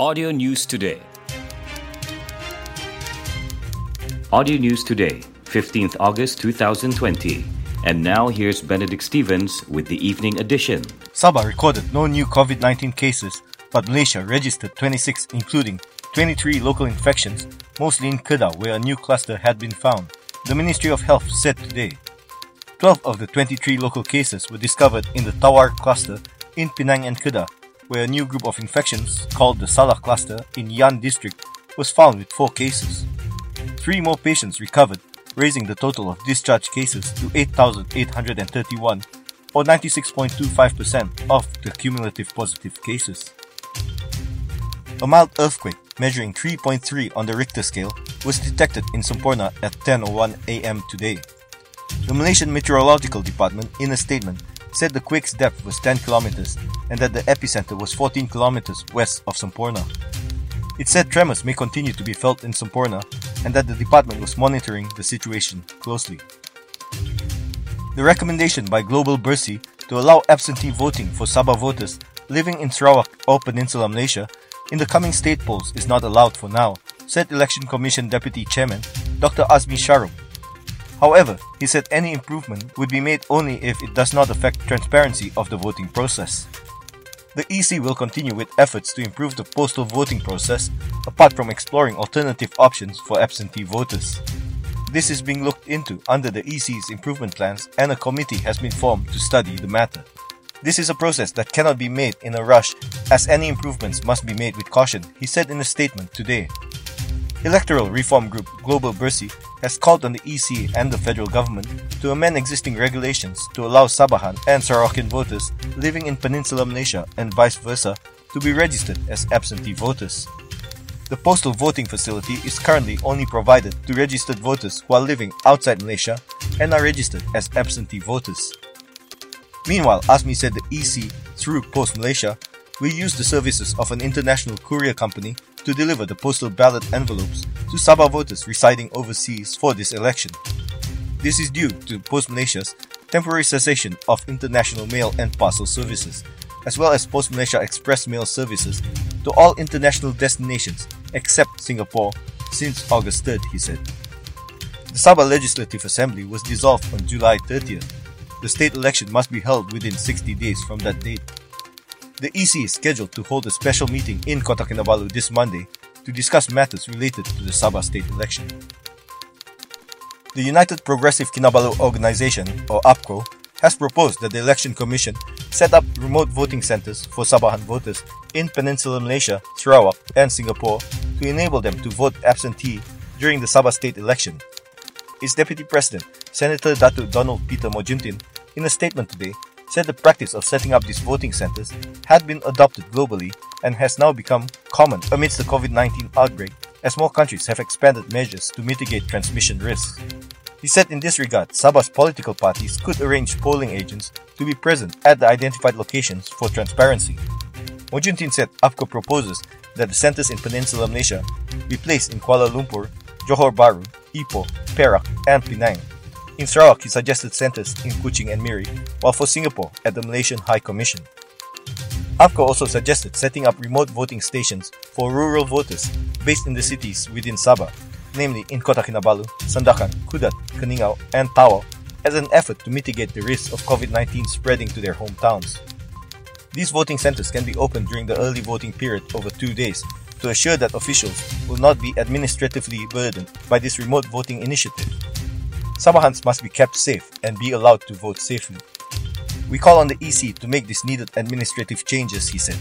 Audio News Today. Audio News Today, 15th August 2020. And now here's Benedict Stevens with the evening edition. Sabah recorded no new COVID 19 cases, but Malaysia registered 26, including 23 local infections, mostly in Kedah, where a new cluster had been found. The Ministry of Health said today. 12 of the 23 local cases were discovered in the Tawar cluster in Penang and Kedah, where a new group of infections, called the Salah cluster in Yan district, was found with four cases. Three more patients recovered, raising the total of discharge cases to 8,831, or 96.25% of the cumulative positive cases. A mild earthquake measuring 3.3 on the Richter scale was detected in Semporna at 10:01 a.m. today. The Malaysian Meteorological Department, in a statement, said the quake's depth was 10 kilometers and that the epicenter was 14 kilometers west of Semporna. It said tremors may continue to be felt in Semporna and that the department was monitoring the situation closely. The recommendation by Global Bersih to allow absentee voting for Sabah voters living in Sarawak or Peninsula Malaysia in the coming state polls is not allowed for now, said Election Commission Deputy Chairman Dr. Azmi Sharom. However, he said any improvement would be made only if it does not affect transparency of the voting process. The EC will continue with efforts to improve the postal voting process apart from exploring alternative options for absentee voters. This is being looked into under the EC's improvement plans and a committee has been formed to study the matter. This is a process that cannot be made in a rush as any improvements must be made with caution, he said in a statement today. Electoral Reform Group Global Bersih has called on the EC and the federal government to amend existing regulations to allow Sabahan and Sarawakian voters living in Peninsular Malaysia and vice versa to be registered as absentee voters. The postal voting facility is currently only provided to registered voters who are living outside Malaysia and are registered as absentee voters. Meanwhile, Azmi said the EC, through Pos Malaysia, will use the services of an international courier company to deliver the postal ballot envelopes to Sabah voters residing overseas for this election. This is due to Pos Malaysia's temporary cessation of international mail and parcel services, as well as Pos Malaysia Express Mail services to all international destinations except Singapore since August 3rd, he said. The Sabah Legislative Assembly was dissolved on July 30th. The state election must be held within 60 days from that date. The EC is scheduled to hold a special meeting in Kota Kinabalu this Monday to discuss matters related to the Sabah state election. The United Progressive Kinabalu Organization, or UPKO, has proposed that the Election Commission set up remote voting centers for Sabahan voters in Peninsular Malaysia, Sarawak, and Singapore to enable them to vote absentee during the Sabah state election. Its Deputy President, Senator Datuk Donald Peter Mojuntin, in a statement today, said the practice of setting up these voting centers had been adopted globally and has now become common amidst the COVID 19 outbreak as more countries have expanded measures to mitigate transmission risks. He said in this regard, Sabah's political parties could arrange polling agents to be present at the identified locations for transparency. Mojuntin said UPKO proposes that the centers in Peninsular Malaysia be placed in Kuala Lumpur, Johor Bahru, Ipoh, Perak, and Penang. In Sarawak, he suggested centers in Kuching and Miri, while for Singapore, at the Malaysian High Commission. UPKO also suggested setting up remote voting stations for rural voters based in the cities within Sabah namely in Kota Kinabalu, Sandakan, Kudat, Keningau, and Tawau, as an effort to mitigate the risk of COVID 19 spreading to their hometowns. These voting centers can be opened during the early voting period over two days to assure that officials will not be administratively burdened by this remote voting initiative. Sabahans must be kept safe and be allowed to vote safely. We call on the EC to make these needed administrative changes, he said,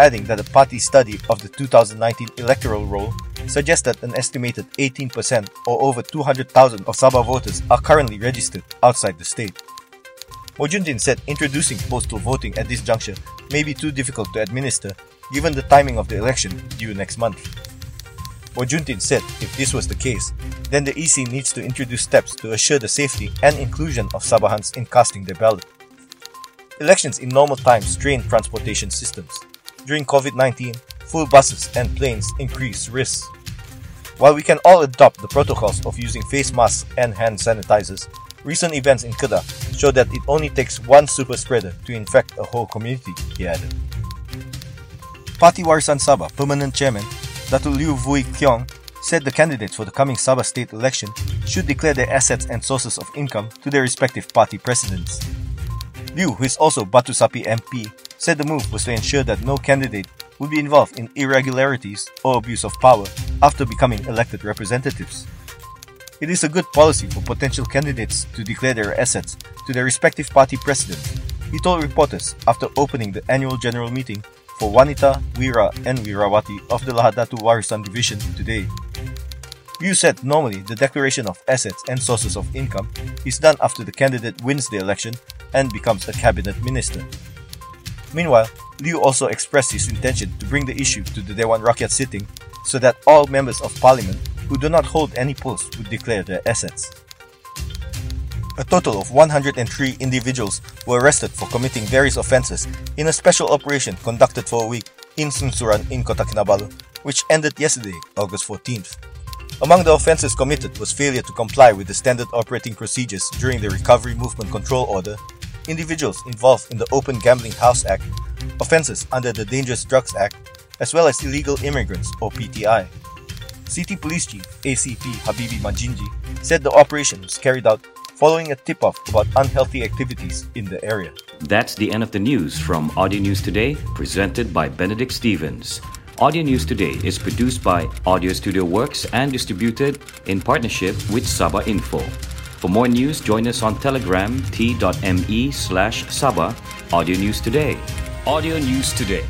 adding that a party study of the 2019 electoral roll suggests that an estimated 18% or over 200,000 of Sabah voters are currently registered outside the state. Mojuntin said introducing postal voting at this juncture may be too difficult to administer given the timing of the election due next month. Mojuntin said if this was the case, then the EC needs to introduce steps to assure the safety and inclusion of Sabahans in casting their ballot. Elections in normal times strain transportation systems. During COVID 19, full buses and planes increase risks. While we can all adopt the protocols of using face masks and hand sanitizers, recent events in Kedah show that it only takes one super spreader to infect a whole community, he added. Party Warisan Sabah Permanent Chairman Datuk Liew Vui Keong said the candidates for the coming Sabah state election should declare their assets and sources of income to their respective party presidents. Liew, who is also Batu Sapi MP, said the move was to ensure that no candidate would be involved in irregularities or abuse of power after becoming elected representatives. It is a good policy for potential candidates to declare their assets to their respective party presidents, he told reporters after opening the annual general meeting for Wanita, Wira, and Wirawati of the Lahad Datu Warisan Division today. Liew said normally the declaration of assets and sources of income is done after the candidate wins the election and becomes a cabinet minister. Meanwhile, Liew also expressed his intention to bring the issue to the Dewan Rakyat sitting so that all members of parliament who do not hold any post would declare their assets. A total of 103 individuals were arrested for committing various offences in a special operation conducted for a week in Sinsuran in Kota Kinabalu, which ended yesterday, August 14th. Among the offences committed was failure to comply with the standard operating procedures during the Recovery Movement Control Order, individuals involved in the Open Gambling House Act, offences under the Dangerous Drugs Act, as well as illegal immigrants or PTI. City Police Chief ACP Habibi Majinji said the operation was carried out following a tip off about unhealthy activities in the area. That's the end of the news from Audio News Today, presented by Benedict Stevens. Audio News Today is produced by Audio Studio Works and distributed in partnership with Sabah Info. For more news, join us on Telegram t.me slash Sabah Audio News Today. Audio News Today